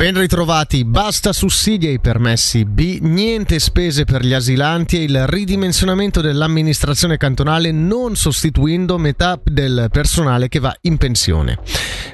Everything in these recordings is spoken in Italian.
Ben ritrovati, basta sussidi ai permessi B, niente spese per gli asilanti e il ridimensionamento dell'amministrazione cantonale non sostituendo metà del personale che va in pensione.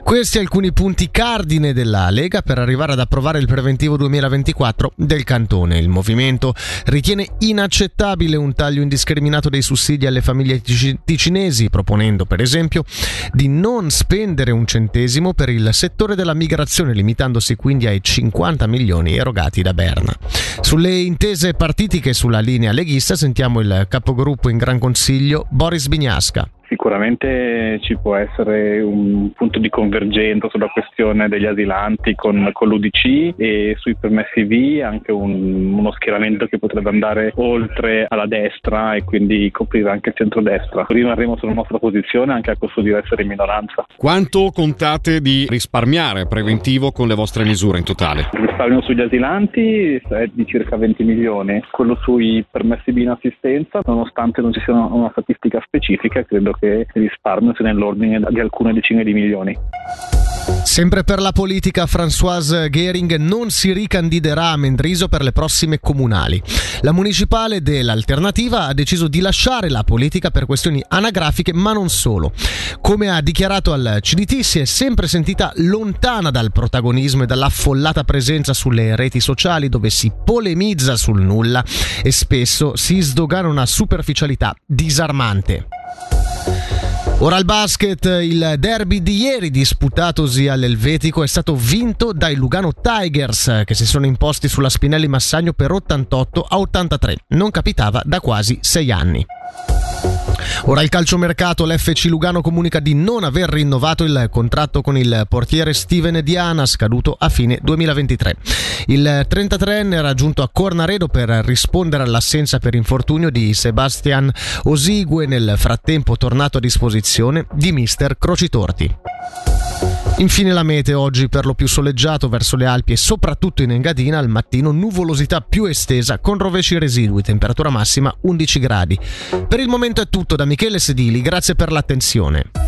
Questi alcuni punti cardine della Lega per arrivare ad approvare il preventivo 2024 del cantone. Il movimento ritiene inaccettabile un taglio indiscriminato dei sussidi alle famiglie ticinesi, proponendo per esempio di non spendere un centesimo per il settore della migrazione, limitandosi quindi ai 50 milioni erogati da Berna. Sulle intese partitiche sulla linea leghista sentiamo il capogruppo in Gran Consiglio Boris Bignasca. Sicuramente ci può essere un punto di convergenza sulla questione degli asilanti con, con l'UDC e sui permessi V anche un, uno schieramento che potrebbe andare oltre alla destra e quindi coprire anche il centrodestra. Rimarremo sulla nostra posizione anche a costo di essere in minoranza. Quanto contate di risparmiare preventivo con le vostre misure in totale? Il risparmio sugli asilanti è di circa 20 milioni, quello sui permessi B in assistenza, nonostante non ci sia una statistica specifica, credo che il risparmio sia nell'ordine di alcune decine di milioni. Sempre per la politica, Françoise Gehring non si ricandiderà a Mendriso per le prossime comunali. La municipale dell'Alternativa ha deciso di lasciare la politica per questioni anagrafiche, ma non solo. Come ha dichiarato al CDT, si è sempre sentita lontana dal protagonismo e dall'affollata presenza sulle reti sociali dove si polemizza sul nulla e spesso si sdogana una superficialità disarmante. Ora al basket, il derby di ieri disputatosi all'Elvetico è stato vinto dai Lugano Tigers che si sono imposti sulla Spinelli Massagno per 88 a 83. Non capitava da quasi sei anni. Ora il calciomercato, l'FC Lugano comunica di non aver rinnovato il contratto con il portiere Steven Diana, scaduto a fine 2023. Il 33enne era giunto a Cornaredo per rispondere all'assenza per infortunio di Sebastian Osigue, nel frattempo tornato a disposizione di mister Crocitorti. Infine la mete oggi per lo più soleggiato verso le Alpi e soprattutto in Engadina al mattino nuvolosità più estesa con rovesci residui, temperatura massima 11 gradi. Per il momento è tutto da Michele Sedili, grazie per l'attenzione.